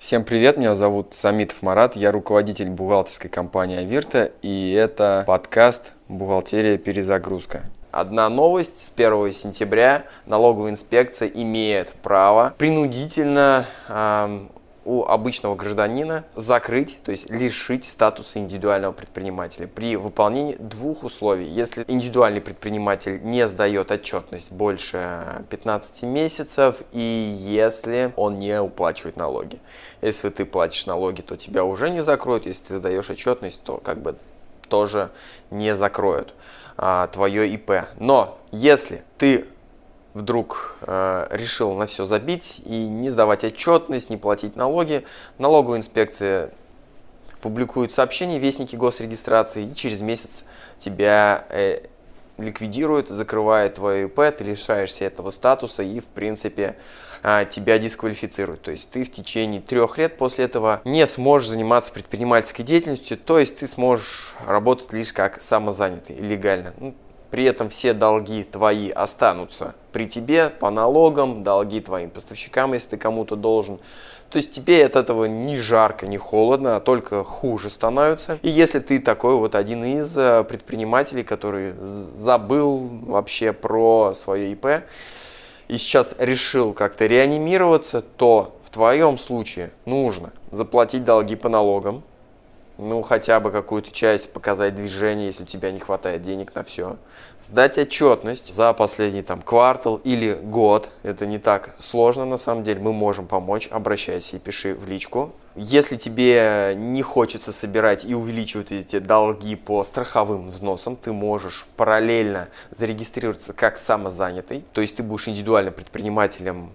Всем привет, меня зовут Самитов Марат, я руководитель бухгалтерской компании Авирта, и это подкаст «Бухгалтерия. Перезагрузка». Одна новость. С 1 сентября налоговая инспекция имеет право принудительно э, у обычного гражданина закрыть, то есть лишить статуса индивидуального предпринимателя при выполнении двух условий. Если индивидуальный предприниматель не сдает отчетность больше 15 месяцев и если он не уплачивает налоги. Если ты платишь налоги, то тебя уже не закроют. Если ты сдаешь отчетность, то как бы тоже не закроют а, твое ИП. Но если ты вдруг э, решил на все забить и не сдавать отчетность, не платить налоги, налоговая инспекция публикует сообщение в Вестнике госрегистрации и через месяц тебя э, ликвидирует, закрывает твое ИП, ты лишаешься этого статуса и, в принципе, э, тебя дисквалифицируют. То есть ты в течение трех лет после этого не сможешь заниматься предпринимательской деятельностью, то есть ты сможешь работать лишь как самозанятый, легально. Ну, при этом все долги твои останутся при тебе по налогам, долги твоим поставщикам, если ты кому-то должен. То есть тебе от этого ни жарко, ни холодно, а только хуже становится. И если ты такой вот один из э, предпринимателей, который забыл вообще про свое ИП и сейчас решил как-то реанимироваться, то в твоем случае нужно заплатить долги по налогам, ну, хотя бы какую-то часть показать движение, если у тебя не хватает денег на все. Сдать отчетность за последний там квартал или год. Это не так сложно на самом деле. Мы можем помочь. Обращайся и пиши в личку. Если тебе не хочется собирать и увеличивать эти долги по страховым взносам, ты можешь параллельно зарегистрироваться как самозанятый. То есть ты будешь индивидуальным предпринимателем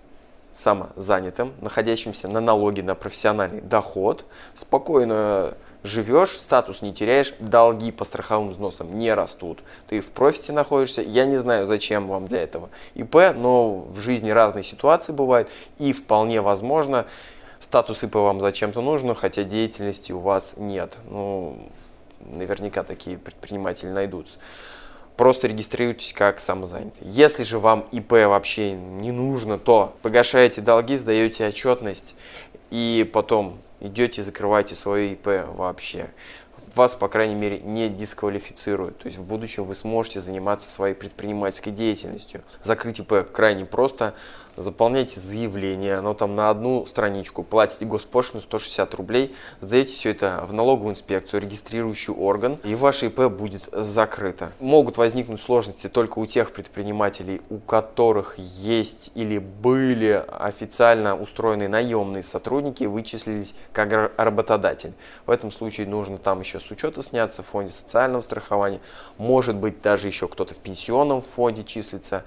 самозанятым, находящимся на налоге на профессиональный доход, спокойно живешь, статус не теряешь, долги по страховым взносам не растут. Ты в профите находишься, я не знаю, зачем вам для этого ИП, но в жизни разные ситуации бывают, и вполне возможно, статус ИП вам зачем-то нужен, хотя деятельности у вас нет. Ну, наверняка такие предприниматели найдутся. Просто регистрируйтесь как самозанятый. Если же вам ИП вообще не нужно, то погашаете долги, сдаете отчетность и потом идете закрываете свое ИП вообще. Вас, по крайней мере, не дисквалифицируют. То есть в будущем вы сможете заниматься своей предпринимательской деятельностью. Закрыть ИП крайне просто заполняете заявление, оно там на одну страничку, платите госпошлину 160 рублей, сдаете все это в налоговую инспекцию, регистрирующий орган, и ваше ИП будет закрыто. Могут возникнуть сложности только у тех предпринимателей, у которых есть или были официально устроенные наемные сотрудники, вычислились как работодатель. В этом случае нужно там еще с учета сняться в фонде социального страхования, может быть даже еще кто-то в пенсионном фонде числится,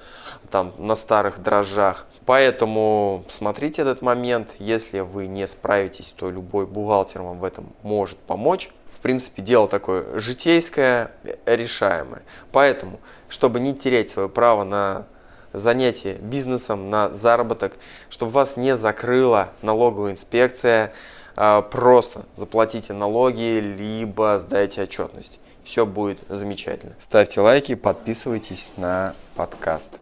там на старых дрожжах. Поэтому смотрите этот момент. Если вы не справитесь, то любой бухгалтер вам в этом может помочь. В принципе, дело такое житейское, решаемое. Поэтому, чтобы не терять свое право на занятие бизнесом, на заработок, чтобы вас не закрыла налоговая инспекция, а, просто заплатите налоги, либо сдайте отчетность. Все будет замечательно. Ставьте лайки, подписывайтесь на подкаст.